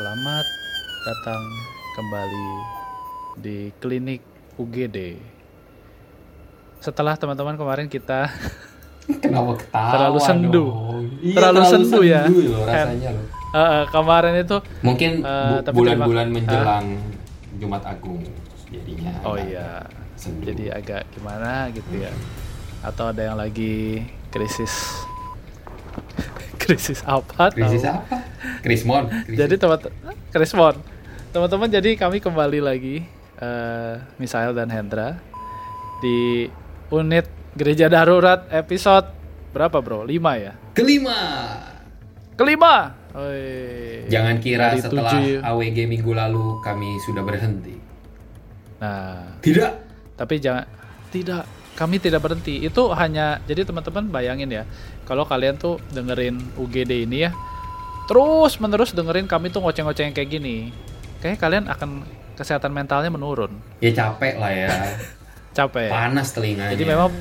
Selamat datang kembali di klinik UGD. Setelah teman-teman kemarin kita Kenapa ketawa Terlalu sendu. dong? Iya, Terlalu sendu ya. loh rasanya loh. Eh, eh, kemarin itu Mungkin Eh, bulan-bulan terima- menjelang Jumat Agung jadinya. oh iya. sendu. Jadi agak gimana gitu ya. Atau ada yang lagi krisis krisis apa? krisis tahu. apa? Krismon. Jadi teman-teman Krismon. Teman-teman jadi kami kembali lagi eh Misael dan Hendra di unit Gereja Darurat episode berapa, Bro? 5 ya? kelima. Kelima. Oi. Jangan kira Dari setelah tujuh. AWG minggu lalu kami sudah berhenti. Nah, Tidak. tapi jangan tidak kami tidak berhenti. Itu hanya jadi teman-teman bayangin ya. Kalau kalian tuh dengerin UGD ini ya, terus menerus dengerin kami tuh ngoceng-ngoceng kayak gini. Kayak kalian akan kesehatan mentalnya menurun. Ya capek lah ya. Capek. Panas telinganya. Jadi memang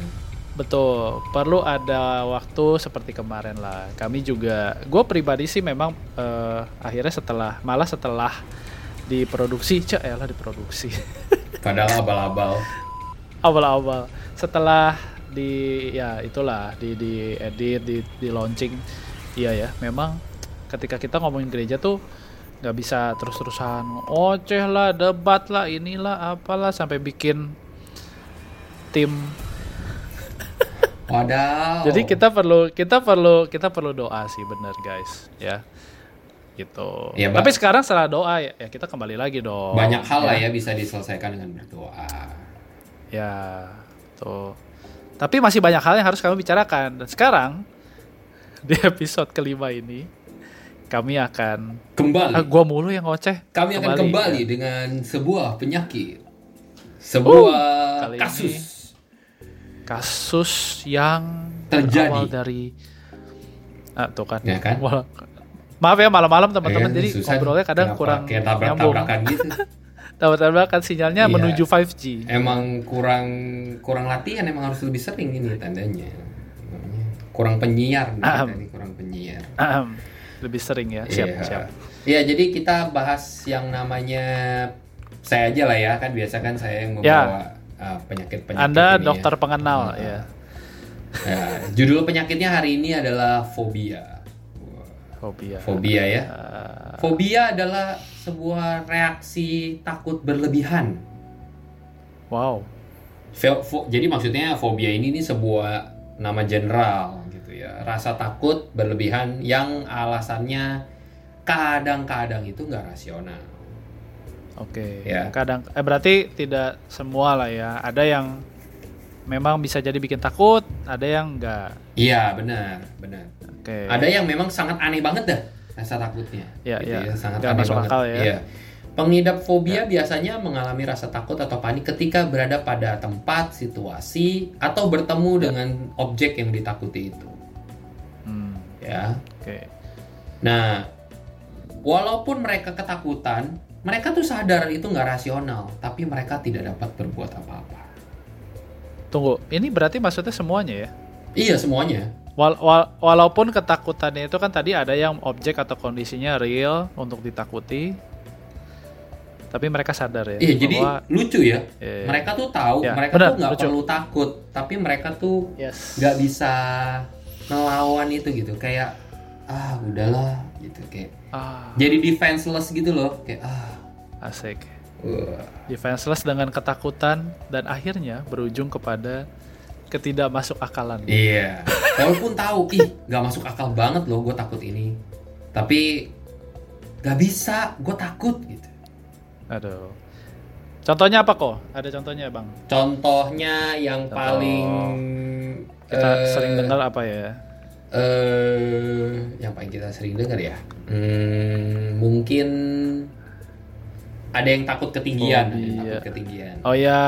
betul perlu ada waktu seperti kemarin lah. Kami juga, gue pribadi sih memang eh, akhirnya setelah malah setelah diproduksi, cek ya lah diproduksi Padahal abal-abal. awal-awal setelah di ya itulah di di edit di di launching iya ya memang ketika kita ngomongin gereja tuh nggak bisa terus-terusan oceh lah debat lah inilah apalah sampai bikin tim Wadaw. Jadi kita perlu kita perlu kita perlu doa sih bener guys ya gitu. Mbak. Tapi sekarang setelah doa ya, ya kita kembali lagi dong. banyak hal lah ya bisa diselesaikan dengan berdoa. Ya tuh. Tapi masih banyak hal yang harus kami bicarakan dan sekarang di episode kelima ini kami akan Kembali. ah, gua mulu yang ngoceh. Kami akan kembali ya. dengan sebuah penyakit, sebuah Uh, kali kasus. ini kasus yang Terjadi. berawal dari ah, tuh kan. Ya kan? Wah, Maaf ya malam-malam teman-teman Eh, jadi susah ngobrolnya kadang kenapa kurang kayak nyambung. tabrak-tabrakan gitu. Tabrak-tabrakan sinyalnya Iya. menuju 5G. emang kurang kurang latihan, emang harus lebih sering ini tandanya. Kurang penyiar nih, nih, kurang penyiar. Ahem. Lebih sering ya. Siap, Iya. siap. Iya, jadi kita bahas yang namanya saya aja lah ya, kan biasa kan saya yang Ya. membawa uh, penyakit-penyakit Anda ini dokter ya. pengenal Ah. ya. Ya, judul penyakitnya hari ini adalah fobia. Fobia. Fobia ya. Ah, Fobia adalah sebuah reaksi takut berlebihan. wow. Fo- jadi maksudnya fobia ini nih sebuah nama general ya. Rasa takut berlebihan yang alasannya kadang-kadang itu nggak rasional. Oke. Ya. Kadang eh berarti tidak semua lah ya. Ada yang memang bisa jadi bikin takut, ada yang enggak. Iya benar, benar. Oke. Ada yang memang sangat aneh banget dah rasa takutnya. Iya, gitu iya. sangat Nggak aneh masuk banget. akal ya. Iya. Pengidap fobia biasanya mengalami rasa takut atau panik ketika berada pada tempat, situasi, atau bertemu Ya. dengan objek yang ditakuti itu. Ya. Oke. Nah, walaupun mereka ketakutan, mereka tuh sadar itu nggak rasional, tapi mereka tidak dapat berbuat apa-apa. Tunggu, ini berarti maksudnya semuanya ya? Iya semuanya. Wal- wal- walaupun ketakutannya itu kan tadi ada yang objek atau kondisinya real untuk ditakuti, tapi mereka sadar ya Iya, jadi lucu ya. Eh, Mereka tuh tahu, ya, mereka benar, tuh nggak perlu takut, tapi mereka tuh yes. nggak bisa ngelawan itu gitu. Kayak ah udahlah gitu kayak. Ah, Jadi defenseless gitu loh, kayak ah. asik. wah. Defenseless dengan ketakutan dan akhirnya berujung kepada ketidakmasuk akalan. Iya. Walaupun tahu, ih nggak masuk akal banget loh, gue takut ini. Tapi nggak bisa, gue takut gitu. Aduh. Contohnya apa kok? Ada contohnya bang? Contohnya yang Contoh. paling Kita eh, sering dengar apa ya? Eh yang paling kita sering dengar ya. Hmm, mungkin ada yang takut ketinggian, yang Fobia. takut ketinggian. Oh ya.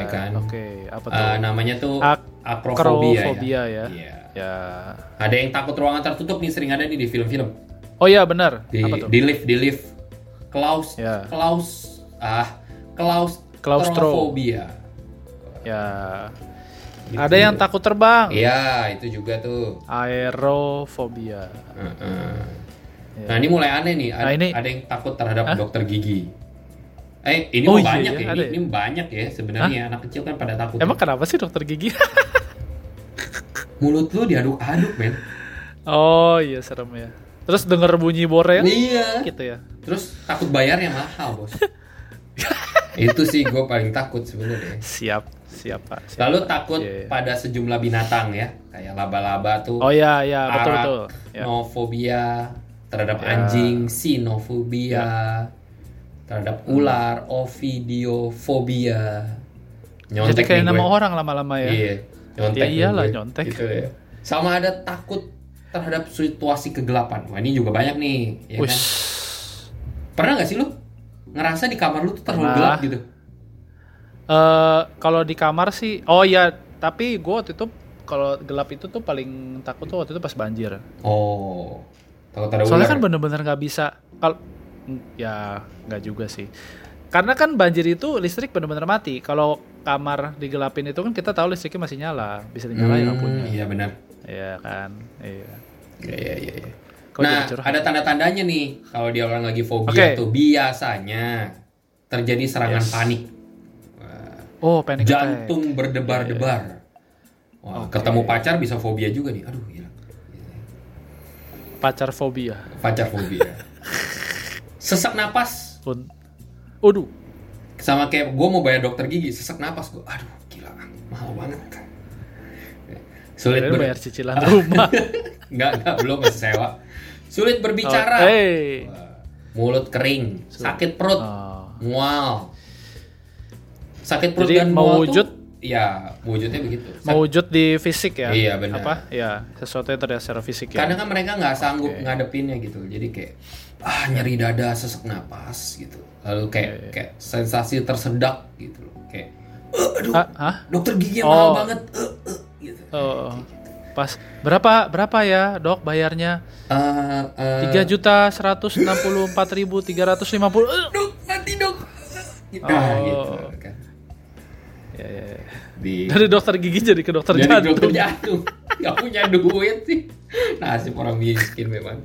Iya kan? Oke. Apa tuh? Eh, namanya tuh Ak- akrofobia akrofobia ya. ya. Iya. ya. Ada yang takut ruangan tertutup nih sering ada nih di film-film. Oh iya benar. Di apa tuh? di lift, di lift. Klaus, Ya. klaus, ah, klaus, Klaustro. Ya. Gitu. Ada yang takut terbang. Iya, itu juga tuh. Aerofobia. Heeh. Iya. Nah ini mulai aneh nih. Ada, Nah, ini- ada yang takut terhadap Hah? dokter gigi. Eh ini Oh, iya, banyak iya, ya. ada Ini, ya? ini banyak ya sebenarnya. Anak kecil kan pada takut. Emang kenapa sih dokter gigi? Mulut lu diaduk-aduk men. oh iya serem ya. Terus denger bunyi borel Iya. gitu ya. Terus takut bayarnya mahal bos. Itu sih gue paling takut sebenarnya. Siap, siap Pak. Siap, Lalu Pak. takut Iya, iya. pada sejumlah binatang ya, kayak laba-laba tuh. Oh iya iya betul betul. Ya. Arachnofobia terhadap Ya. anjing, sinofobia terhadap ular, ovidiofobia. Jadi kayak nama gue. orang lama-lama ya. Iya, nyontek Ya iyalah, gue. nyontek. Gitu ya. Sama ada takut terhadap situasi kegelapan. Wah ini juga banyak nih, ya kan? Pernah nggak sih lu ngerasa di kamar lu tuh terlalu Pernah. gelap gitu? Eh kalau di kamar sih, oh iya, tapi gue waktu itu kalau gelap itu tuh paling takut tuh waktu itu pas banjir. Oh, takut ada Soalnya ular. kan bener-bener nggak bisa. Kalau ya nggak juga sih. Karena kan banjir itu listrik bener-bener mati. Kalau kamar digelapin itu kan kita tahu listriknya masih nyala, bisa dinyalain Hmm, lampunya. Iya benar. Iya kan, iya. Iya iya iya. iya. Nah, curhat? ada tanda-tandanya nih kalau dia orang lagi fobia Oke. tuh biasanya terjadi serangan Yes. panik, Oh, panic jantung berdebar-debar. Wah, Oke. ketemu pacar bisa fobia juga nih. Aduh. Pacar fobia. Pacar fobia. sesak napas Waduh, sama kayak gue mau bayar dokter gigi, sesak napas gue. Aduh, gila, mahal banget kan. Sulit ber... bayar cicilan rumah. Enggak, enggak, belum masih sewa. Sulit berbicara. Oh, hey. Mulut kering, sakit perut, Oh. mual. Sakit perut Jadi dan mau wujud- tuh, ya wujudnya begitu. Sak- Mau wujud di fisik ya? Iya, benar. Apa? Ya, sesuatu yang terlihat secara fisik ya. Kadang kan mereka nggak sanggup Oke. ngadepinnya gitu. Jadi kayak ah nyeri dada, sesak napas gitu. Lalu kayak Iya, kayak sensasi tersedak gitu loh. Kayak "Eh, aduh, Ah, hah? dokter gigi Oh. mahal banget. Eh, eh," gitu. Oh, pas berapa berapa ya dok bayarnya tiga juta seratus enam puluh empat ribu tiga ratus lima puluh dok, mati dok. Gitu. Oh. Ah, gitu kan. Ya, ya, ya. Di dari dokter gigi jadi ke dokter Jadi jantung. dokter jantung. Nggak punya duit sih. Nasib orang miskin memang.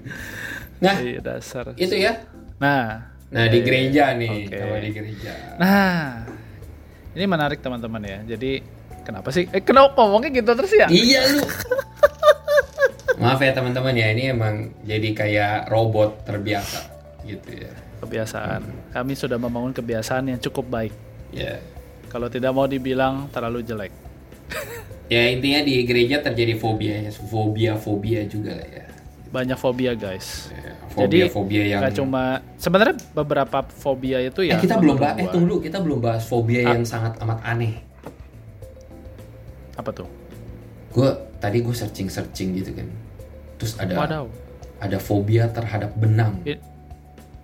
Nah Iya, dasar. itu ya. Nah. Nah di gereja nih Oke. kalau di gereja. Nah ini menarik teman-teman ya. Jadi kenapa sih? Eh kenapa ngomongnya gitu terus ya? Iya lu. Maaf ya teman-teman ya. Ini emang jadi kayak robot terbiasa gitu ya. Kebiasaan. Kami sudah membangun kebiasaan yang cukup baik. Ya kalau tidak mau dibilang terlalu jelek ya intinya di gereja terjadi fobia ya fobia fobia juga lah ya banyak fobia guys Ya, jadi fobia-fobia yang nggak cuma sebenarnya beberapa fobia itu eh ya kita belum bahas eh tunggu dulu kita belum bahas fobia Ah. yang sangat amat aneh apa tuh gue tadi gue searching searching gitu kan terus ada Wadaw. ada fobia terhadap benang I-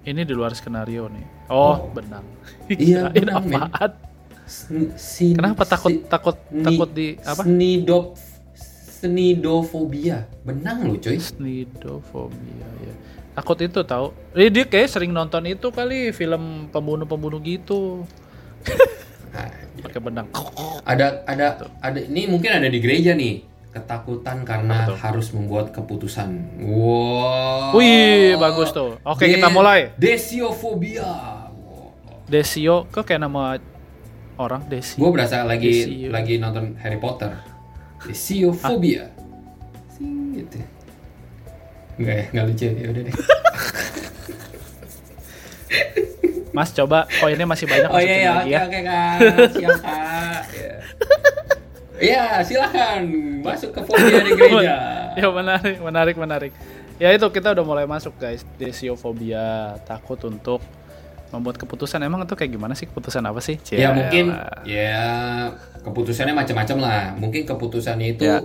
ini di luar skenario nih. Oh, Oh. benang. Iya, benang, apaan? Sen- sin- Kenapa takut si- takut ni- takut di apa? Snidop snidofobia benang lo coy Snidofobia ya. Takut itu tahu. Eh, dia kayak sering nonton itu kali film pembunuh-pembunuh gitu. Nah, Pakai benang. ada ada ada ini mungkin ada di gereja nih ketakutan karena tuh? harus membuat keputusan wow Wih, bagus tuh. Oke, kita mulai. desiofobia wow. Desio, kok kayak nama orang Desi. gue berasa lagi Desio. lagi nonton Harry Potter desiofobia Sing, gitu ya, enggak lucu ya udah deh. Mas coba koinnya masih banyak Oh iya, iya, oke ya. oke kak, siap kak. Ya. Iya, silakan masuk ke fobia di gereja. ya menarik, menarik, menarik. Ya itu kita udah mulai masuk guys. Desiofobia, takut untuk membuat keputusan. Emang itu kayak gimana sih keputusan apa sih? Ya mungkin ya keputusannya macam-macam lah. Mungkin keputusannya itu Ya.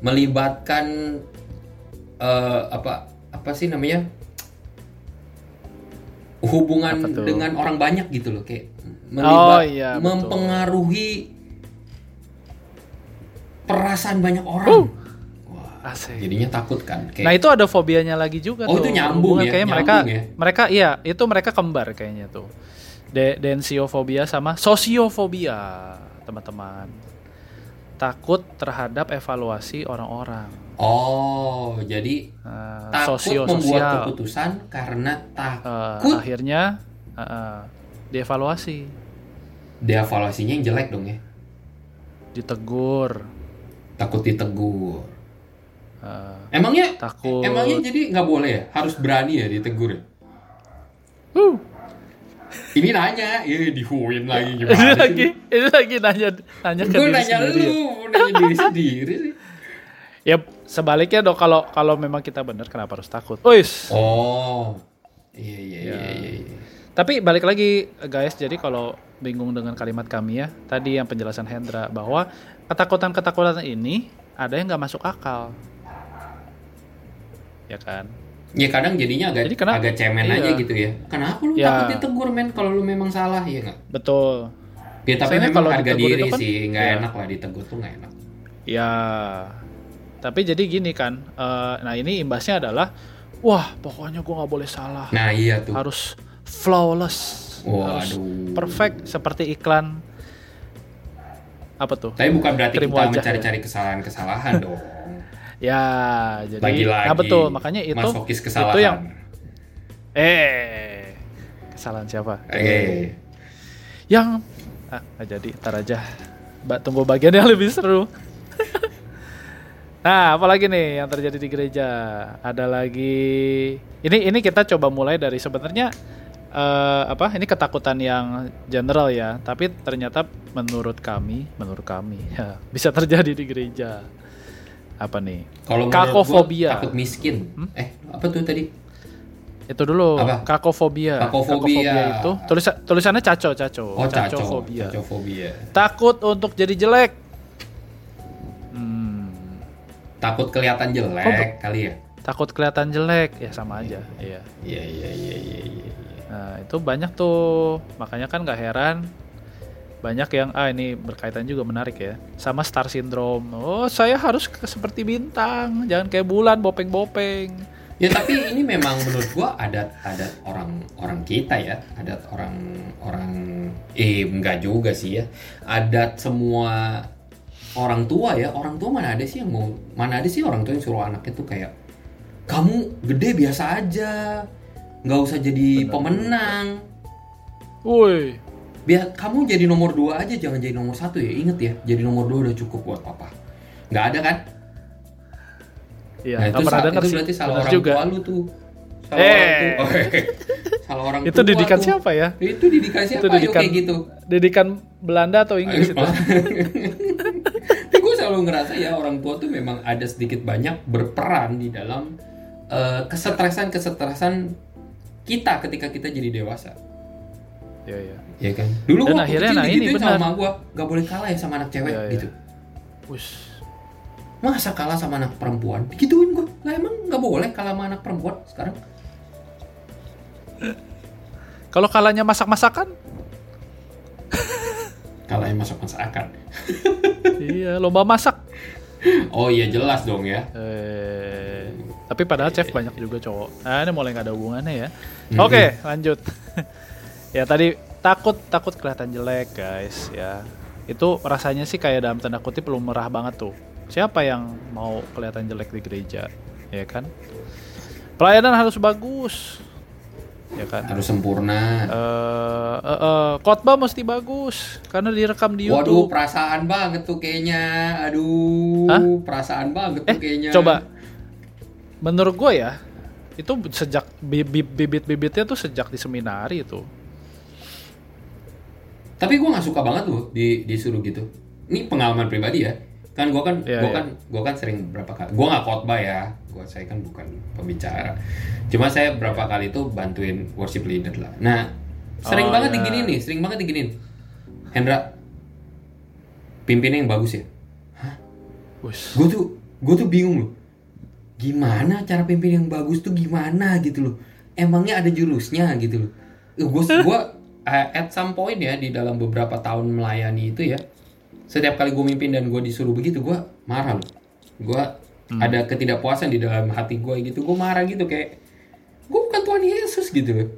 melibatkan eh, apa apa sih namanya hubungan dengan orang banyak gitu loh kayak Oh, iya, betul. mempengaruhi perasaan banyak orang. Wah, Asik. jadinya takut kan kayak Nah itu ada fobianya lagi juga Oh, tuh. itu nyambung Hubungan ya, Kayaknya nyambung mereka, ya. mereka iya itu mereka kembar kayaknya tuh. De densiofobia sama sosiofobia teman-teman. takut terhadap evaluasi orang-orang. Oh, jadi Nah, takut membuat sosio-sosial. keputusan karena Eh, takut akhirnya eh, eh, dievaluasi, dievaluasinya yang jelek dong ya. ditegur, Takut ditegur. Eh, Emangnya takut. emangnya jadi nggak boleh ya? Harus berani ya ditegur ya? Huh. Ini nanya, ya dihuin lagi ini gimana lagi, ini lagi nanya nanya ke Gue diri nanya sendiri. lu, nanya diri sendiri sih. Ya sebaliknya dong kalau kalau memang kita benar kenapa harus takut? Wis. Oh, iya iya Ya. iya iya. iya. Tapi balik lagi guys, jadi kalau bingung dengan kalimat kami ya, tadi yang penjelasan Hendra bahwa ketakutan-ketakutan ini ada yang nggak masuk akal. Ya kan? Ya kadang jadinya agak Jadi agak cemen iya. aja gitu ya. Kenapa lu Ya. takut ditegur men kalau lu memang salah ya nggak? Betul. Ya tapi Soalnya memang kalau harga diri kan- sih nggak Iya. enak lah ditegur tuh nggak enak. Ya. Tapi jadi gini kan, eh, nah ini imbasnya adalah, wah pokoknya gua nggak boleh salah, Nah iya tuh. harus flawless, harus Waduh. perfect seperti iklan apa tuh? Tapi bukan berarti Krim kita mencari-cari kesalahan-kesalahan dong. Ya, jadi Lagi-lagi. nah betul makanya itu kesalahan. itu yang eh kesalahan siapa? Eh, Yang ah jadi, ntar aja. Mbak tunggu bagian yang lebih seru. nah, apalagi nih yang terjadi di gereja? Ada lagi. Ini ini kita coba mulai dari sebenarnya eh, apa? Ini ketakutan yang general ya, tapi ternyata menurut kami, menurut kami ya bisa terjadi di gereja. Apa nih? kalau Kakofobia. takut miskin. Eh, apa tuh tadi? Itu dulu Apa? kakofobia. Kakofobia. itu tulisan tulisannya caco caco. Oh, caco. Cacofobia. Cacofobia. Takut untuk jadi jelek. Hmm, Takut kelihatan jelek kali ya. takut kelihatan jelek ya sama aja. Iya. Iya iya iya iya iya. Nah itu banyak tuh. Makanya kan nggak heran banyak yang ah ini berkaitan juga menarik ya sama star syndrome. Oh saya harus seperti bintang, jangan kayak bulan bopeng-bopeng. Ya tapi ini memang menurut gua adat adat orang orang kita ya, adat orang orang eh enggak juga sih ya. Adat semua orang tua ya, orang tua mana ada sih yang mau mana ada sih orang tua yang suruh anaknya tuh kayak kamu gede biasa aja, nggak usah jadi pemenang. Woi, Biar kamu jadi nomor dua aja, jangan jadi nomor satu ya. Ingat ya, jadi nomor dua udah cukup buat papa. Nggak ada kan? iya. nah itu, sa- denger itu sih. berarti salah orang juga. tua lu tuh. Salah Eh. orang tua. salah orang Itu tua didikan tuh. siapa ya? Itu didikan siapa? Itu Ayo didikan kayak gitu. Didikan Belanda atau Inggris itu? Tapi gue selalu ngerasa ya orang tua tuh memang ada sedikit banyak berperan di dalam eh, kesetresan-kesetresan kita ketika kita jadi dewasa. Iya, iya. Ya kan? Dulu Dan gua akhirnya, kecil nah ini digituin benar. sama gue, gak boleh kalah ya sama anak cewek Iya, iya. gitu. Wush. Masa kalah sama anak perempuan? Digituin gue. Lah emang gak boleh kalah sama anak perempuan sekarang? Kalau kalanya masak-masakan, Kalahnya masak-masakan. iya lomba masak. Oh iya jelas dong ya. Eh, tapi padahal chef banyak juga cowok. Ah, ini mulai nggak ada hubungannya ya. Mhm. Oke, lanjut. ya tadi takut takut kelihatan jelek guys ya. Itu rasanya sih kayak dalam tanda kutip lumrah banget tuh. Siapa yang mau kelihatan jelek di gereja, ya kan? Pelayanan harus bagus, ya kan? Harus sempurna. Eh, eh, eh, khotbah mesti bagus karena direkam di Waduh, YouTube. perasaan banget tuh kayaknya. Aduh, Hah? perasaan banget Eh, tuh kayaknya. coba. Menurut gue ya, itu sejak bi- bi- bibit-bibitnya tuh sejak di seminari itu. Tapi gue nggak suka banget loh di disuruh gitu. Ini pengalaman pribadi ya. Kan gue kan, Iya, gua iya. kan, gua kan sering berapa kali. Gue nggak khotbah ya. Gua saya kan bukan pembicara. Cuma saya berapa kali itu bantuin worship leader lah. Nah, sering Oh, banget iya. diginin nih, sering banget diginin. Hendra, pimpinnya yang bagus ya. Wush. gue tuh gue tuh bingung loh gimana cara pimpin yang bagus tuh gimana gitu loh emangnya ada jurusnya gitu loh gue gue at some point ya di dalam beberapa tahun melayani itu ya setiap kali gue mimpin dan gue disuruh begitu gue marah loh. Gue ada ketidakpuasan di dalam hati gue gitu gue marah gitu kayak gue bukan Tuhan Yesus gitu loh.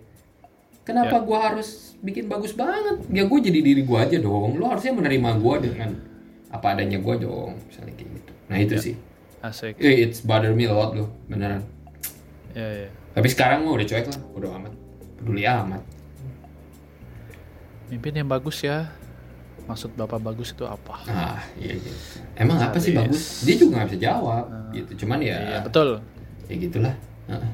Kenapa gue harus bikin bagus banget? Ya gue jadi diri gue aja dong. Lo harusnya menerima gue dengan apa adanya gue dong misalnya kayak gitu. Nah itu Ya. sih. Asik. Eh, it's bother me a lot loh beneran. Ya, ya. tapi sekarang mah udah cuek lah udah amat. Peduli amat Mimpin yang bagus ya. Maksud Bapak bagus itu apa? ah iya gitu emang apa sih Sadis. bagus dia juga nggak bisa jawab gitu cuman ya Iya, betul. ya gitulah Heeh.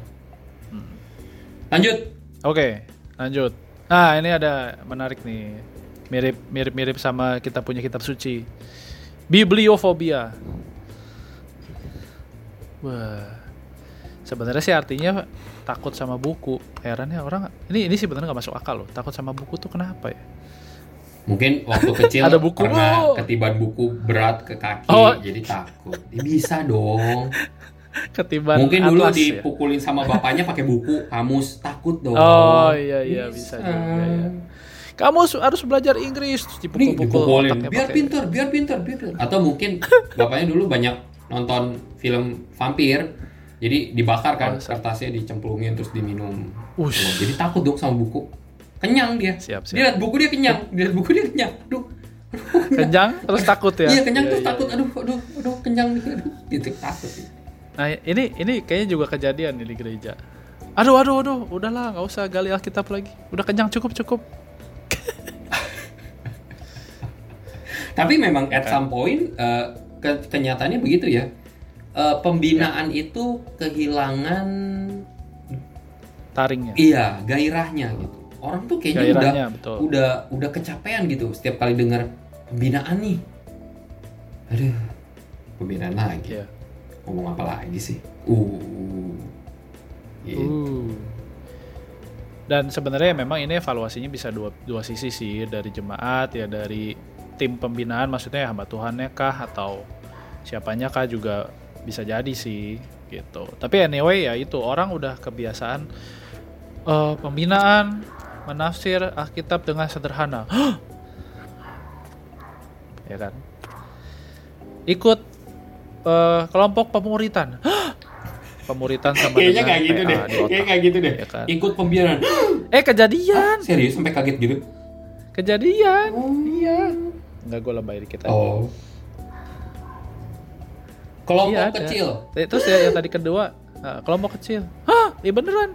lanjut Oke, lanjut. Nah, ini ada menarik nih. Mirip mirip mirip sama kita punya kitab suci. Bibliofobia. Wah. Sebenarnya sih artinya takut sama buku. Herannya orang ini ini sih benar nggak masuk akal loh. Takut sama buku tuh kenapa ya? Mungkin waktu kecil Ada buku. pernah ketiban buku berat ke kaki, Oh. jadi takut. Ya, bisa dong. Ketiban Mungkin dulu atlas ya? dipukulin sama bapaknya pakai buku, kamus takut dong. Oh iya iya bisa, juga ya. Kamu su- harus belajar Inggris dipukul-pukul biar pintar, biar pintar, biar pintar. Atau mungkin bapaknya dulu banyak nonton film vampir, jadi dibakar kan Oh, siap. kertasnya dicemplungin terus diminum. Ush. Jadi takut dong sama buku. Kenyang dia. Siap, siap. Dia lihat buku dia kenyang, dia lihat buku dia kenyang. Aduh. Kenyang terus takut ya. Iya kenyang terus iya. takut. Aduh, aduh, aduh kenyang nih. Aduh, gitu takut. Nah ini ini kayaknya juga kejadian nih di gereja. Aduh aduh aduh, udahlah nggak usah gali Alkitab lagi. Udah kenyang cukup cukup. Tapi memang at some point eh, ke- kenyataannya begitu ya. Eh, pembinaan itu kehilangan Taringnya. iya gairahnya gitu. Orang tuh kayaknya udah Gairahnya betul. udah udah kecapean gitu setiap kali dengar pembinaan nih. Aduh, pembinaan lagi. Iya. Ngomong apa lagi sih? Uh. Gitu. Uh. Dan sebenarnya memang ini evaluasinya bisa dua dua sisi sih dari jemaat ya dari tim pembinaan maksudnya hamba Tuhannya kah atau siapanya kah juga bisa jadi sih gitu. Tapi anyway ya itu orang udah kebiasaan eh, pembinaan menafsir Alkitab dengan sederhana. ya kan? Ikut eh, kelompok pemuritan. pemuritan sama Kayaknya kayak gitu deh. Kayaknya kayak gitu deh. Iya kan? Ikut pembinaan. Eh kejadian, Serius sampai kaget gitu. kejadian. Iya. Enggak gue lebay dikit aja. Oh. Kelompok Iya, ada. kecil. Eh, Terus ya yang tadi kedua, nah, kelompok kecil. Hah, iya beneran.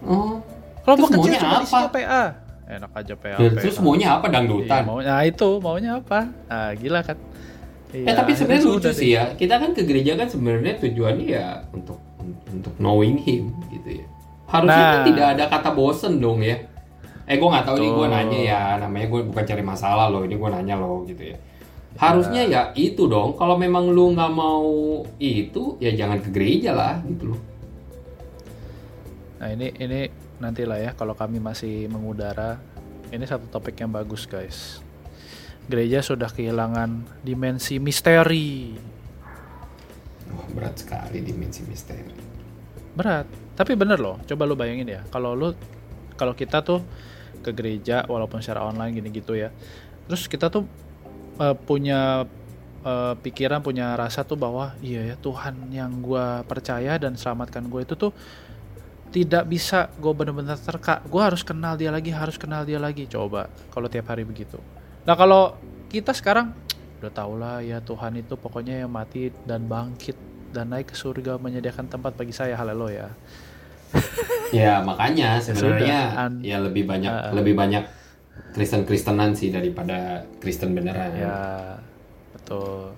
Oh. Kelompok Terus kecil maunya cuma apa? PA. Enak aja PA. Dan PA. terus maunya apa Iya, dangdutan? mau, nah itu maunya apa? Ah gila kan. Iya, eh tapi sebenarnya itu lucu sih ya. Kita kan ke gereja kan sebenarnya tujuannya ya untuk untuk knowing him gitu ya. Harusnya kan Nah. tidak ada kata bosen dong ya. Eh gue nggak tahu nih gue nanya ya. Namanya gue bukan cari masalah loh. Ini gue nanya loh gitu ya. Harusnya ya itu dong. Kalau memang lu nggak mau itu ya jangan ke gereja lah gitu loh. Nah ini ini nantilah ya kalau kami masih mengudara. Ini satu topik yang bagus guys. Gereja sudah kehilangan dimensi misteri. Wah berat sekali dimensi misteri. Berat. Tapi bener loh. Coba lu bayangin ya. Kalau lu kalau kita tuh ke gereja walaupun secara online gini gitu ya. Terus kita tuh eh, punya eh, pikiran, punya rasa tuh bahwa iya ya Tuhan yang gua percaya dan selamatkan gue itu tuh tidak bisa gue bener-bener terka. Gue harus kenal dia lagi, harus kenal dia lagi. Coba kalau tiap hari begitu. Nah kalau kita sekarang udah tau lah ya Tuhan itu pokoknya yang mati dan bangkit dan naik ke surga menyediakan tempat bagi saya haleluya. Ya makanya sebenarnya ya lebih banyak Ah. lebih banyak Kristen Kristenan sih daripada Kristen beneran. Ya betul.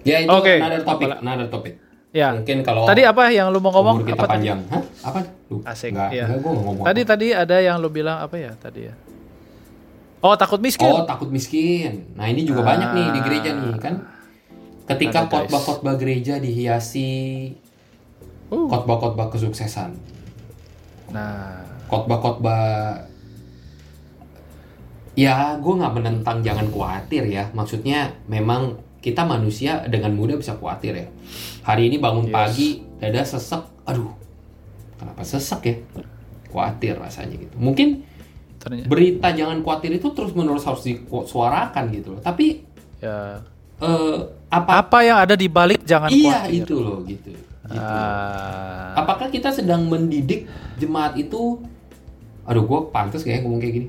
Ya itu Oke, another topic, another topic. Ya. Mungkin kalau Tadi apa yang lu mau ngomong? umur kita Apa tadi? panjang. Hah? Apa? Lu, Asik, Enggak, iya. enggak gua ngomong. Tadi apa. tadi ada yang lu bilang apa ya tadi ya? Oh takut miskin. Oh, takut miskin. Nah, ini juga Ah. banyak nih di gereja nih kan. Ketika khotbah-khotbah gereja dihiasi Uh. khotbah-khotbah kesuksesan. Nah, khotbah-khotbah ya gue nggak menentang jangan khawatir ya maksudnya memang kita manusia dengan mudah bisa khawatir ya hari ini bangun Yes. pagi dada sesek aduh kenapa sesek ya khawatir rasanya gitu mungkin ternyata berita jangan khawatir itu terus menerus harus disuarakan gitu loh tapi ya eh, apa apa yang ada di balik jangan iya khawatir. itu loh gitu, gitu. Ah, Apakah kita sedang mendidik jemaat itu? Aduh, gue pantas kayak ngomong kayak gini.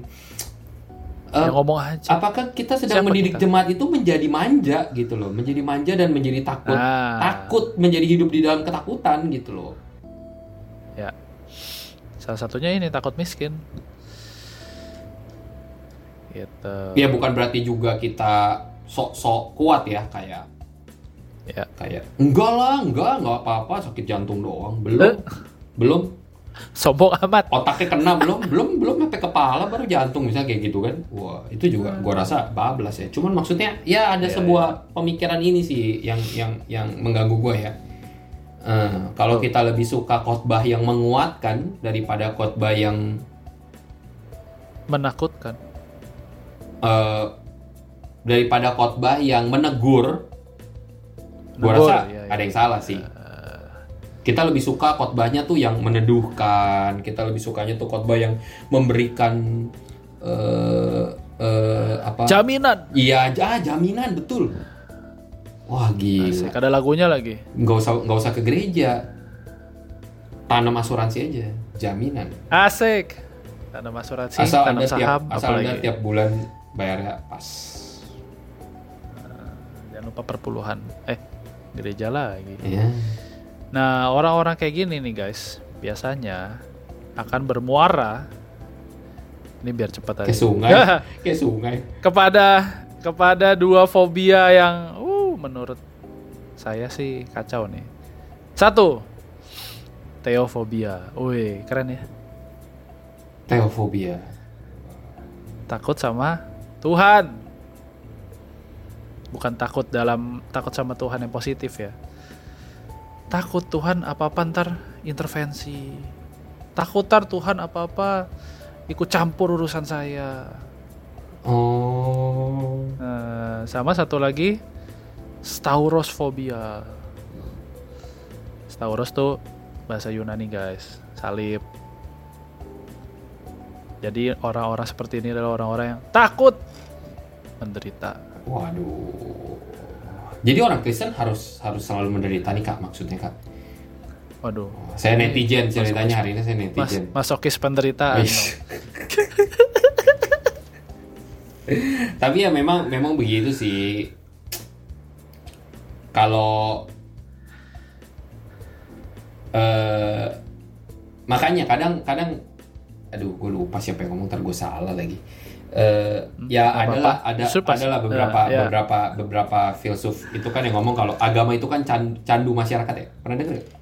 Eh, ya ngomong aja. apakah kita sedang Siapa mendidik kita? jemaat itu menjadi manja gitu loh, menjadi manja dan menjadi takut, Ah. takut menjadi hidup di dalam ketakutan gitu loh. Ya. Salah satunya ini takut miskin. Gitu. Ya bukan berarti juga kita sok-sok kuat ya kayak Ya. kayak enggak lah, enggak, enggak apa-apa, sakit jantung doang. Belum. Eh. Belum Sombong amat. otaknya kena belum belum belum sampai kepala baru jantung misalnya kayak gitu kan. Wah itu juga gua rasa bablas ya. Cuman maksudnya ya ada Iya, sebuah pemikiran ini sih yang yang yang mengganggu gua ya. Eh, kalau kita lebih suka khotbah yang menguatkan daripada khotbah yang Menakutkan. eh, daripada khotbah yang menegur gua Menegur, rasa iya, iya. ada yang salah sih kita lebih suka khotbahnya tuh yang meneduhkan kita lebih sukanya tuh khotbah yang memberikan eh eh, apa Jaminan. iya ah, jaminan betul wah gila Asik, ada lagunya lagi. nggak usah nggak usah ke gereja tanam asuransi aja jaminan Asik. Tanam asuransi, asal tanam anda tiap saham, asal anda tiap bulan bayarnya pas Jangan lupa perpuluhan. Eh, gereja lagi. ya Nah, orang-orang kayak gini nih guys, biasanya akan bermuara. Ini biar cepat aja. kayak sungai kayak sungai kepada kepada dua fobia yang uh menurut saya sih kacau nih. Satu, teofobia. Wih, keren ya. teofobia Takut sama Tuhan. Bukan takut dalam takut sama Tuhan yang positif ya. Takut Tuhan apa-apa ntar intervensi. Takut ntar Tuhan apa-apa ikut campur urusan saya. oh Nah, sama satu lagi Staurosfobia. Stauros tuh bahasa Yunani guys, salib. Jadi orang-orang seperti ini adalah orang-orang yang takut menderita. Waduh. Jadi orang Kristen harus harus selalu menderita nih kak maksudnya kak. Waduh, Saya netizen ceritanya hari ini saya mas netizen. masokis penderitaan. Tapi ya memang memang begitu sih. Kalau eh makanya kadang kadang aduh gue lupa siapa yang ngomong ntar gue salah lagi. Eh ya adalah ada Justru pas- adalah beberapa eh, ya. beberapa beberapa filsuf itu kan yang ngomong kalau agama itu kan can- candu masyarakat ya. Pernah dengar? nggak?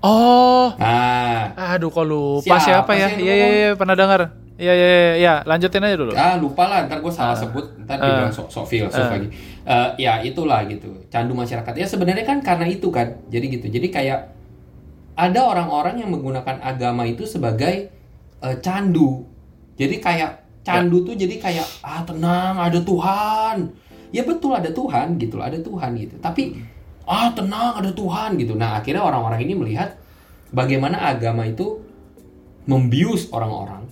Oh, Nah, aduh kok lupa Siapa siapa, ya? Iya iya iya pernah dengar. Iya iya iya, iya. lanjutin aja dulu. Ah lupa lah, ntar gue salah sebut, ntar dibilang sok sok filsuf Ah. lagi. Eh, ya itulah gitu, candu masyarakat. Ya sebenarnya kan karena itu kan, jadi gitu. Jadi kayak ada orang-orang yang menggunakan agama itu sebagai eh, candu. Jadi kayak candu tuh jadi kayak ah tenang ada Tuhan. Ya betul ada Tuhan gitu loh, ada Tuhan gitu. Tapi ah tenang ada Tuhan gitu. Nah akhirnya orang-orang ini melihat bagaimana agama itu membius orang-orang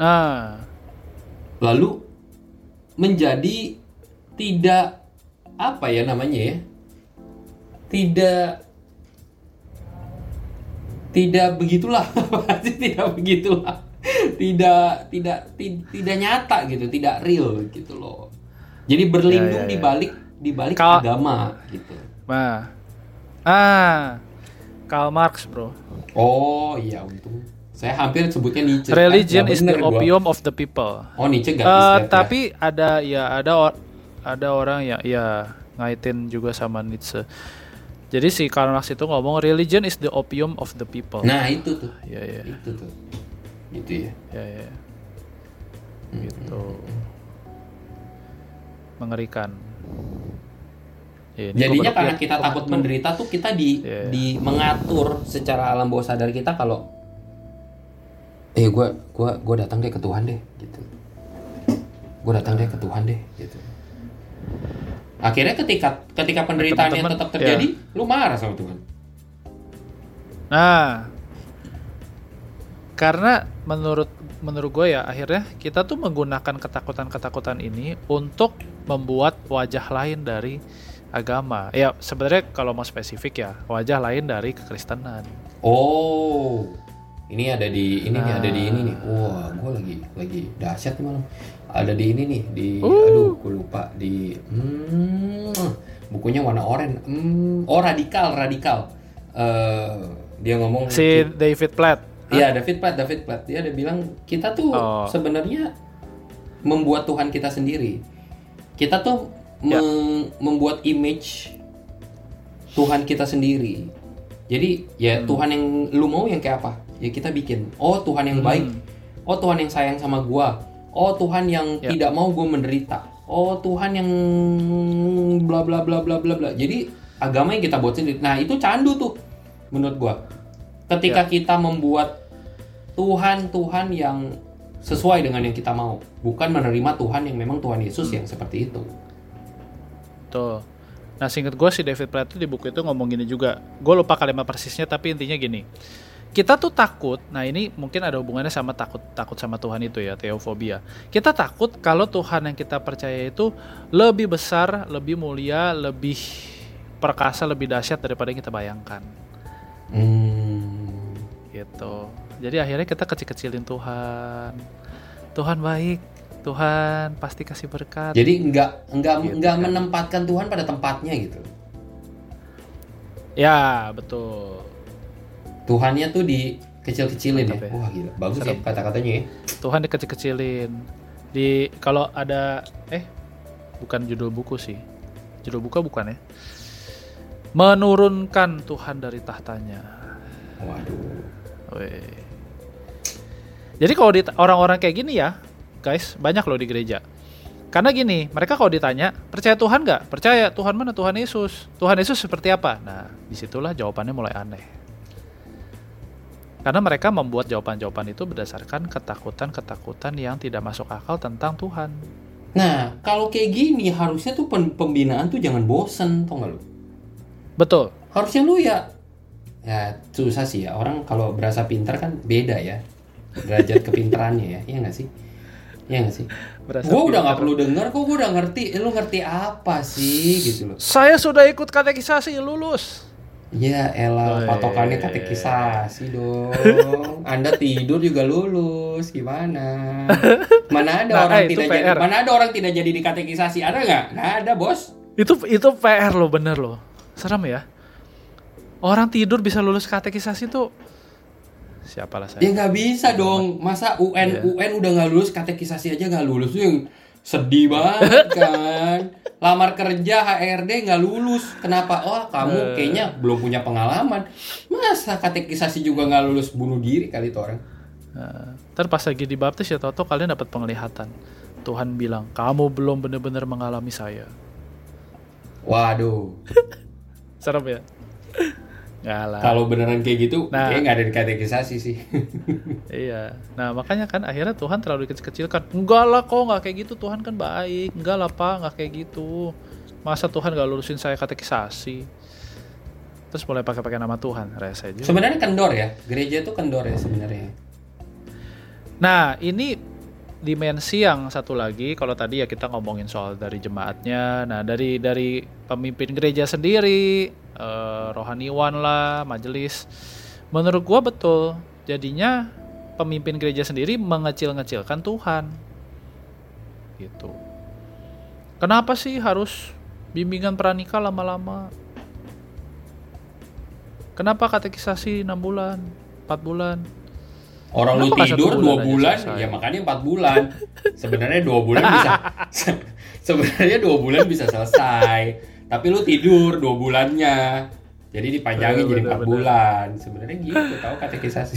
Nah, lalu menjadi tidak apa ya namanya ya tidak tidak begitulah pasti tidak begitulah tidak tidak ti- tidak nyata gitu tidak real gitu loh jadi berlindung Ya, ya, ya. di balik di balik Kal- agama gitu nah. Ah, Karl Marx, Bro. oh iya untung saya hampir sebutnya Nietzsche Religion Nggak is the bener gua. opium of the people. oh Nietzsche gak Eh, tapi ada ya ada or- ada orang ya ya ngaitin juga sama Nietzsche. Jadi si Karl Marx itu ngomong religion is the opium of the people. nah itu tuh Ya ya itu tuh gitu ya ya ya. Gitu. Mengerikan. Ya, Jadinya karena kita takut menderita tuh kita di Iya. di mengatur secara alam bawah sadar kita kalau eh gua gua gua datang deh ke Tuhan deh gitu. Gua datang deh ke Tuhan deh gitu. Akhirnya ketika ketika penderitaan yang Teman-teman, tetap terjadi, ya. lu marah sama Tuhan. Nah, karena menurut menurut gue ya akhirnya kita tuh menggunakan ketakutan-ketakutan ini untuk membuat wajah lain dari agama. Ya sebenarnya kalau mau spesifik ya wajah lain dari kekristenan. Oh. Ini ada di ini nih ada di ini nih. Nah. Wah, gua lagi lagi dahsyat nih malam. ada di ini nih di Uh. aduh gue lupa di hmm, bukunya warna oranye hmm, oh radikal radikal Eh, dia ngomong Si David Platt. Iya David Platt David Platt. Dia ada bilang kita tuh Oh. sebenarnya membuat Tuhan kita sendiri. Kita tuh Ya. meng- membuat image Tuhan kita sendiri. Jadi ya Hmm. Tuhan yang lu mau yang kayak apa? Ya kita bikin. Oh Tuhan yang Hmm. baik. Oh Tuhan yang sayang sama gua. Oh Tuhan yang Ya. tidak mau gue menderita. Oh Tuhan yang bla bla bla bla bla bla. Jadi agama yang kita buat sendiri. Nah itu candu tuh menurut gua ketika kita membuat Tuhan Tuhan yang sesuai dengan yang kita mau bukan menerima Tuhan yang memang Tuhan Yesus yang seperti itu Tuh. Nah, singkat gue si David Platt di buku itu ngomong gini juga. Gue lupa kalimat persisnya, tapi intinya gini. Kita tuh takut, nah ini mungkin ada hubungannya sama takut takut sama Tuhan itu ya, teofobia. Kita takut kalau Tuhan yang kita percaya itu lebih besar, lebih mulia, lebih perkasa, lebih dahsyat daripada yang kita bayangkan. Gitu. Jadi akhirnya kita kecil-kecilin Tuhan. Tuhan baik, Tuhan pasti kasih berkat. jadi nggak nggak Gitu nggak kan. menempatkan Tuhan pada tempatnya gitu Ya, betul. Tuhannya tuh di kecil-kecilin ya. Ya. Wah gila, bagus ya kata-katanya ya. Tuhan dikecil-kecilin. Di kalau ada eh bukan judul buku sih. Judul buku bukan ya. Menurunkan Tuhan dari tahtanya. Waduh. Jadi kalau orang-orang kayak gini ya, guys, banyak loh di gereja. Karena gini, mereka kalau ditanya, percaya Tuhan nggak? Percaya Tuhan mana? Tuhan Yesus. Tuhan Yesus seperti apa? Nah, di situlah jawabannya mulai aneh. Karena mereka membuat jawaban-jawaban itu berdasarkan ketakutan-ketakutan yang tidak masuk akal tentang Tuhan. Nah, kalau kayak gini harusnya tuh pembinaan tuh jangan bosen, tau gak lu? Betul. Harusnya lu ya ya susah sih ya. Orang kalau berasa pintar kan beda ya. Derajat kepintarannya ya. Iya nggak sih? Iya nggak sih? Berasa gue udah nggak perlu denger kok gue udah ngerti Eh, lu ngerti apa sih? Gitu loh. Saya sudah ikut katekisasi lulus. ya elah Oh, patokannya iya. katekisasi dong. Anda tidur juga lulus gimana? Mana ada Nah, orang eh, tidak jadi PR. mana ada orang tidak jadi di katekisasi? Ada nggak? Nggak ada bos. Itu itu PR loh bener loh. Serem ya. Orang tidur bisa lulus katekisasi tuh siapalah saya. Ya nggak bisa dong. Masa UN Iya. UN udah nggak lulus katekisasi aja nggak lulus tuh yang sedih banget kan. Lamar kerja HRD nggak lulus. Kenapa? Oh Eh. kamu kayaknya belum punya pengalaman. Masa katekisasi juga nggak lulus bunuh diri kali itu orang. Nah, ntar pas lagi dibaptis ya toto kalian dapat penglihatan. Tuhan bilang, kamu belum benar-benar mengalami saya. Waduh. Serem ya? Kalau beneran kayak gitu, Nah. kayaknya nggak ada di katekisasi sih. Iya. Nah makanya kan akhirnya Tuhan terlalu dikecil-kecilkan. Enggak lah kok nggak kayak gitu. Tuhan kan baik. Enggak lah pak nggak kayak gitu. Masa Tuhan nggak lulusin saya katekisasi? Terus mulai pakai-pakai nama Tuhan. Rese juga. sebenarnya kendor ya. Gereja itu kendor ya sebenarnya. Nah, ini dimensi yang satu lagi kalau tadi ya kita ngomongin soal dari jemaatnya. Nah, dari dari pemimpin gereja sendiri, eh, rohaniwan lah, majelis. Menurut gua betul. Jadinya pemimpin gereja sendiri mengecil-ngecilkan Tuhan. Gitu. Kenapa sih harus bimbingan pranikah lama-lama? Kenapa katekisasi 6 bulan, 4 bulan? Orang lu Kenapa nggak tidur dua bulan ya makanya empat bulan. Sebenarnya dua bulan bisa. Sebenarnya dua bulan bisa selesai. Tapi lu tidur dua bulannya. Jadi dipanjangin Bener, jadi empat bulan. Sebenarnya gitu tahu katekisasi.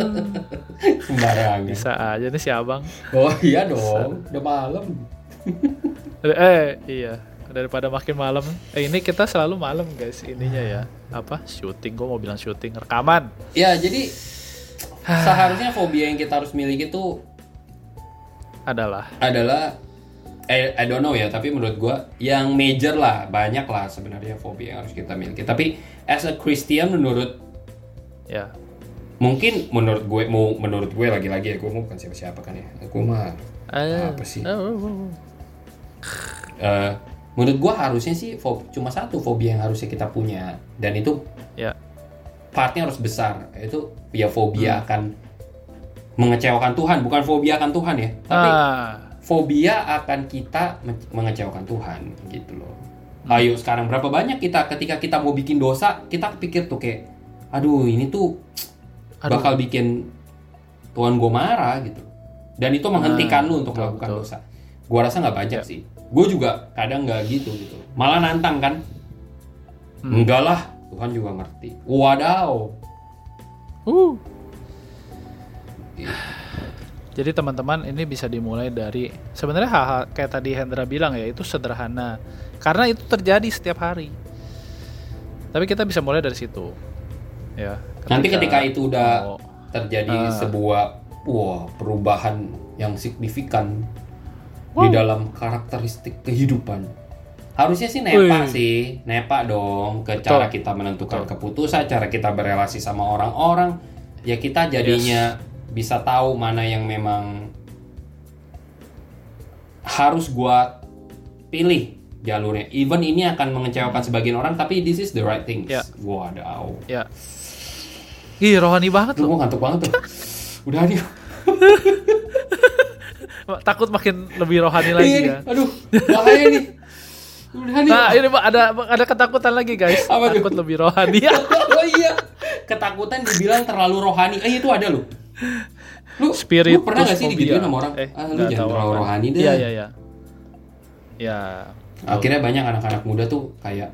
Sembarangan. Bisa aja nih si abang. Oh iya dong, udah malam. Eh iya daripada makin malam. Eh ini kita selalu malam guys ininya ya. Apa? Syuting. Gue mau bilang syuting rekaman. Ya jadi seharusnya fobia yang kita harus miliki itu Adalah adalah eh, I don't know ya, tapi menurut gua yang major lah, banyak lah sebenarnya fobia yang harus kita miliki. Tapi as a Christian menurut ya. mungkin menurut gue mau menurut gue lagi-lagi ya gue mau bukan siapa-siapa kan ya. Gue mah Eh, Apa sih? oh. eh, menurut gua harusnya sih cuma satu fobia yang harusnya kita punya dan itu Ya. Partnya harus besar itu ya fobia akan mengecewakan Tuhan, bukan fobia akan Tuhan ya, tapi Ah, fobia akan kita me- mengecewakan Tuhan gitu loh. Ayo sekarang berapa banyak kita ketika kita mau bikin dosa, kita pikir tuh kayak, aduh ini tuh Aduh. bakal bikin Tuhan gue marah gitu. Dan itu menghentikan lu untuk betul, melakukan betul. dosa. Gua rasa nggak banyak sih. Gue juga kadang nggak gitu gitu. Malah nantang kan? Hmm. Enggak lah, Tuhan juga ngerti. Wadaw. uh. Jadi teman-teman ini bisa dimulai dari sebenarnya hal-hal kayak tadi Hendra bilang ya itu sederhana karena itu terjadi setiap hari. Tapi kita bisa mulai dari situ. Ya. Nanti ketika itu udah mau- terjadi Ah. sebuah wah perubahan yang signifikan di dalam karakteristik kehidupan. Harusnya sih nepa Wih. sih, nepa dong ke Betul. cara kita menentukan keputusan, cara kita berelasi sama orang-orang. Ya kita jadinya bisa tahu mana yang memang harus gua pilih jalurnya. Even ini akan mengecewakan sebagian orang, tapi this is the right thing. Ya. Wadaw. ya. Ih, rohani banget Tuh loh. gue ngantuk banget tuh. Udah nih. Takut makin lebih rohani lagi Iya ya. Aduh, bahaya nih. Nah, ini ada ada ketakutan lagi guys. Apa? Takut lebih rohani. oh iya. Ketakutan dibilang terlalu rohani. Eh itu ada loh. Lu, Spirit lu pernah gak sih digituin sama orang? Eh, ah, lu jangan terlalu apa. rohani deh. Iya, iya, iya. Ya. Akhirnya banyak anak-anak muda tuh kayak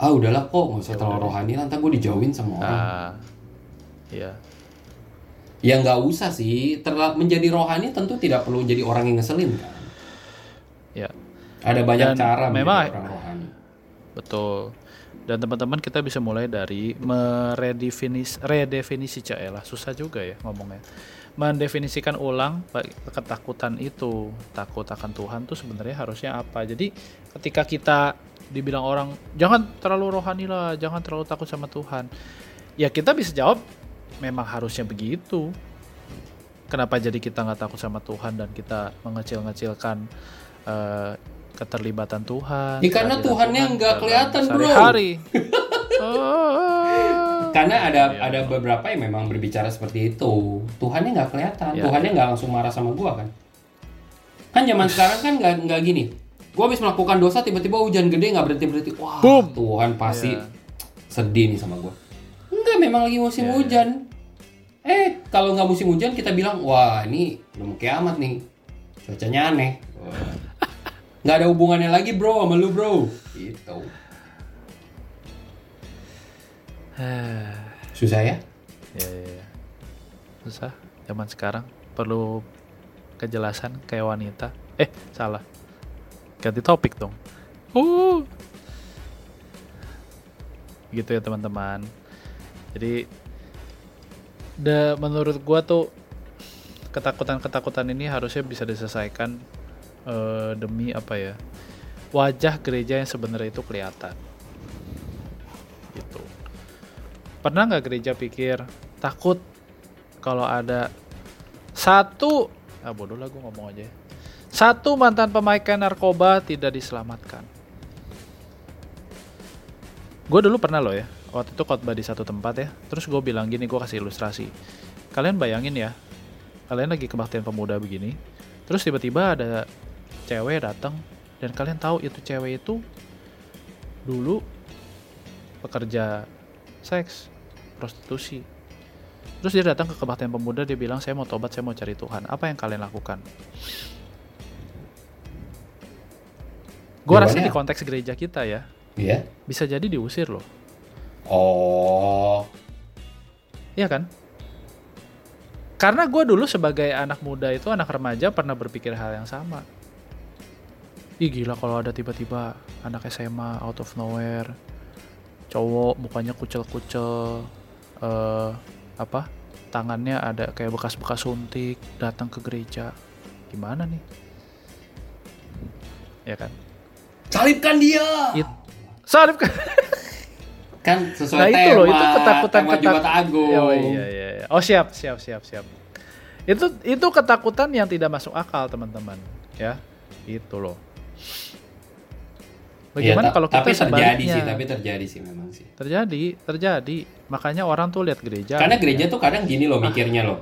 ah udahlah kok nggak usah terlalu rohani nanti gue dijauhin sama orang. Ah. Iya. Ya nggak usah sih. Terla- menjadi rohani tentu tidak perlu jadi orang yang ngeselin kan. Ada banyak Dan cara memang- orang rohani. Betul. Dan teman-teman kita bisa mulai dari meredefinis redefinisi lah susah juga ya ngomongnya. Mendefinisikan ulang ketakutan itu, takut akan Tuhan tuh sebenarnya harusnya apa. Jadi ketika kita dibilang orang jangan terlalu rohani lah, jangan terlalu takut sama Tuhan. Ya kita bisa jawab memang harusnya begitu. Kenapa jadi kita nggak takut sama Tuhan dan kita mengecil-ngecilkan eh, keterlibatan Tuhan? Ya, karena Tuhannya Tuhan nggak kelihatan, bro. sehari-hari. Oh. Karena ada Iya. ada beberapa yang memang berbicara seperti itu. Tuhannya nggak kelihatan. Iya. Tuhannya nggak langsung marah sama gua kan. Kan zaman sekarang kan nggak nggak gini. Gua habis melakukan dosa tiba-tiba hujan gede nggak berhenti berhenti. Wah Boom. Tuhan pasti Iya. sedih nih sama gua. Enggak memang lagi musim Iya, hujan. Eh kalau nggak musim hujan kita bilang wah ini belum kiamat nih. Cuacanya aneh. Wah. Nggak ada hubungannya lagi bro sama lu bro. Gitu. Susah ya? ya, ya, ya. Susah. Zaman sekarang perlu kejelasan kayak wanita. Eh, salah. Ganti topik dong. Uh. Gitu ya teman-teman. Jadi da, menurut gua tuh ketakutan-ketakutan ini harusnya bisa diselesaikan eh, demi apa ya? Wajah gereja yang sebenarnya itu kelihatan. Gitu. Pernah nggak gereja pikir takut kalau ada satu ah bodoh lah gue ngomong aja ya. satu mantan pemakai narkoba tidak diselamatkan gue dulu pernah loh ya waktu itu khotbah di satu tempat ya terus gue bilang gini gue kasih ilustrasi kalian bayangin ya kalian lagi kebaktian pemuda begini terus tiba-tiba ada cewek datang dan kalian tahu itu cewek itu dulu pekerja seks prostitusi. Terus dia datang ke kebaktian pemuda dia bilang saya mau tobat saya mau cari Tuhan. Apa yang kalian lakukan? Gue rasa di konteks gereja kita ya Iya. bisa jadi diusir loh. Oh. Iya kan? Karena gue dulu sebagai anak muda itu anak remaja pernah berpikir hal yang sama ih gila kalau ada tiba-tiba anak SMA out of nowhere cowok mukanya kucel-kucel eh apa tangannya ada kayak bekas-bekas suntik datang ke gereja gimana nih ya kan Salibkan dia. It, salib kan sesuai nah tema. itu loh itu ketakutan tema Jumat Agung. Oh, iya, iya, iya. oh siap siap siap siap itu itu ketakutan yang tidak masuk akal teman-teman ya itu loh bagaimana ta- kalau kita tapi terjadi sebaliknya sih, tapi terjadi sih memang sih. terjadi terjadi makanya orang tuh lihat gereja Karena gitu gereja ya. tuh kadang gini loh mikirnya loh.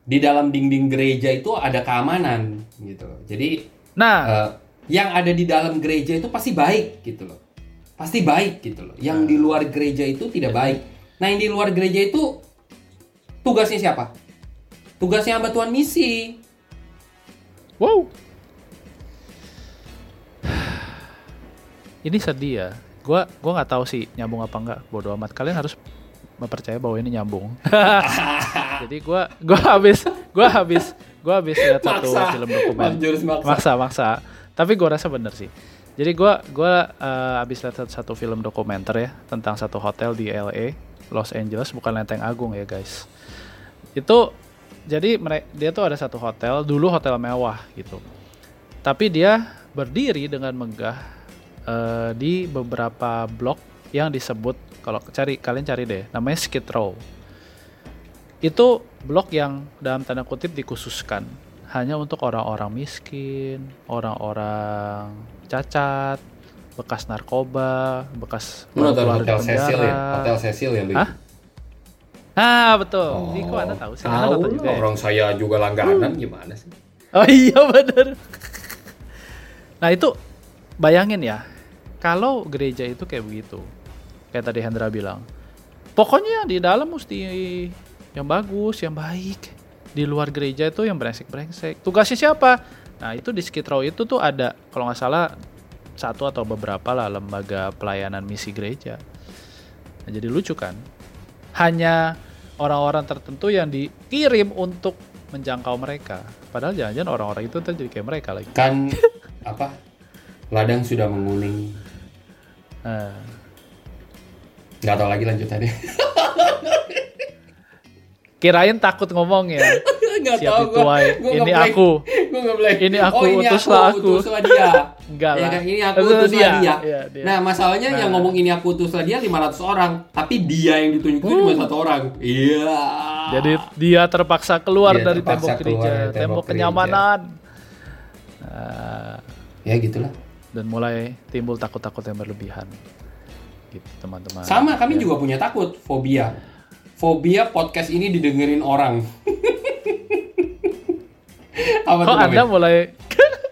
di dalam dinding gereja itu ada keamanan gitu. Jadi Nah, eh, yang ada di dalam gereja itu pasti baik gitu loh. Pasti baik gitu loh. Yang di luar gereja itu tidak baik. Nah, yang di luar gereja itu tugasnya siapa? Tugasnya hamba Tuhan misi. wow. Ini sedih ya. Gua gua nggak tahu sih nyambung apa enggak. Bodoh amat. Kalian harus mempercayai bahwa ini nyambung. Jadi gua gua habis gua habis gua habis lihat satu film Jurus maksa. maksa maksa tapi gue rasa bener sih jadi gue gua abis lihat satu- satu film dokumenter ya tentang satu hotel di LA Los Angeles bukan Lenteng Agung ya guys itu jadi dia tuh ada satu hotel dulu hotel mewah gitu tapi dia berdiri dengan megah eh, di beberapa blok yang disebut kalau cari kalian cari deh namanya Skid Row itu blok yang dalam tanda kutip dikhususkan hanya untuk orang-orang miskin, orang-orang cacat, bekas narkoba, bekas keluar Hotel Cecil ya? Hotel Cecil ya? Hah? Ah betul. Oh, Ini kok anda tahu sih? Tahu lah, juga ya? orang saya juga langganan gimana sih? Oh iya bener. nah itu bayangin ya, kalau gereja itu kayak begitu, kayak tadi Hendra bilang, pokoknya di dalam mesti yang bagus, yang baik. Di luar gereja itu yang brengsek-brengsek. Tugasnya siapa? Nah itu di Skid Row itu tuh ada, kalau nggak salah satu atau beberapa lah lembaga pelayanan misi gereja. Nah, jadi lucu kan? Hanya orang-orang tertentu yang dikirim untuk menjangkau mereka. Padahal jangan-jangan orang-orang itu tuh jadi kayak mereka lagi. Kan apa? Ladang sudah menguning. Nah, Nggak tahu lagi lanjutannya. kirain takut ngomong ya. Nggak Siap tahu. Gua Ini aku. Ini aku, oh, ini utuslah aku, aku. utuslah dia. Enggak Ya lah. kan, ini aku utuslah dia. dia. Iya, dia. Nah, masalahnya yang Nah. ngomong ini aku utuslah dia 500 orang, tapi dia yang ditunjuk itu cuma satu orang. Iya. Jadi dia terpaksa keluar Dia dari terpaksa tembok keluar gereja, tembok tembok gereja. kenyamanan. Nah, ya gitulah. Dan mulai timbul takut-takut yang berlebihan. Gitu, teman-teman. Sama kami Ya. juga punya takut, fobia. Fobia podcast ini didengerin orang. Apa Kok Anda mulai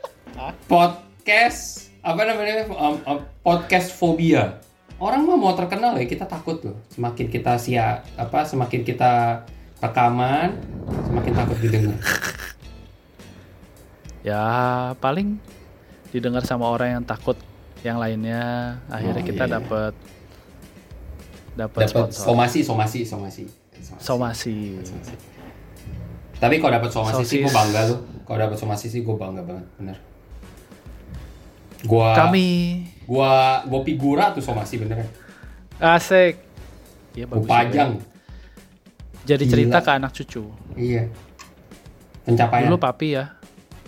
Podcast apa namanya? Um, um, podcast fobia. Orang mah mau terkenal ya kita takut loh. Semakin kita sia apa semakin kita rekaman, semakin takut didengar. ya paling didengar sama orang yang takut yang lainnya akhirnya Oh, kita iya, iya. dapat dapat Dapat sponsor somasi, somasi, somasi. somasi Tapi kalau dapat somasi sih gue Sosis. bangga loh. Kalau dapat somasi sih gue bangga banget, bener. Gua kami gua gua figura tuh somasi bener. asik Iya, Gua pajang. juga. jadi Gila. cerita ke anak cucu Iya. Pencapaian. dulu papi ya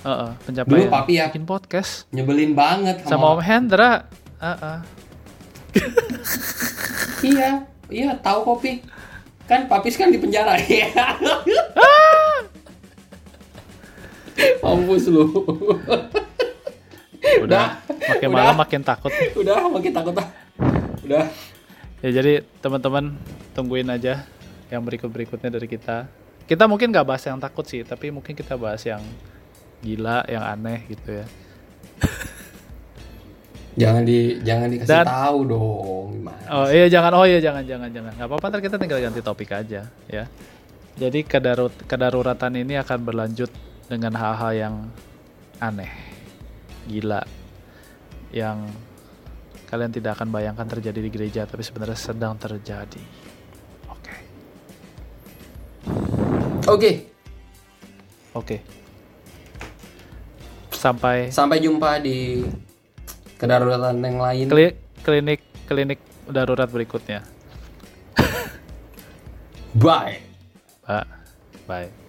Heeh, pencapaian Dulu papi ya. bikin podcast Nyebelin banget sama Om Hendra Heeh. Iya, iya tahu kopi. Kan papis kan di penjara. Iya. Mampus lu. udah makin udah. malam makin takut Udah makin takut ah. Udah. ya jadi teman-teman tungguin aja yang berikut-berikutnya dari kita kita mungkin nggak bahas yang takut sih tapi mungkin kita bahas yang gila yang aneh gitu ya. Jangan di jangan dikasih Dan- tahu dong gimana. oh iya jangan. Oh iya jangan jangan jangan. Nggak apa-apa ntar kita tinggal ganti topik aja ya. Jadi kedarut kedaruratan ini akan berlanjut dengan hal-hal yang aneh gila yang kalian tidak akan bayangkan terjadi di gereja tapi sebenarnya sedang terjadi. Oke. Oke, oke sampai sampai jumpa di kedaruratan yang lain. kli- klinik klinik darurat berikutnya Bye. Pak bye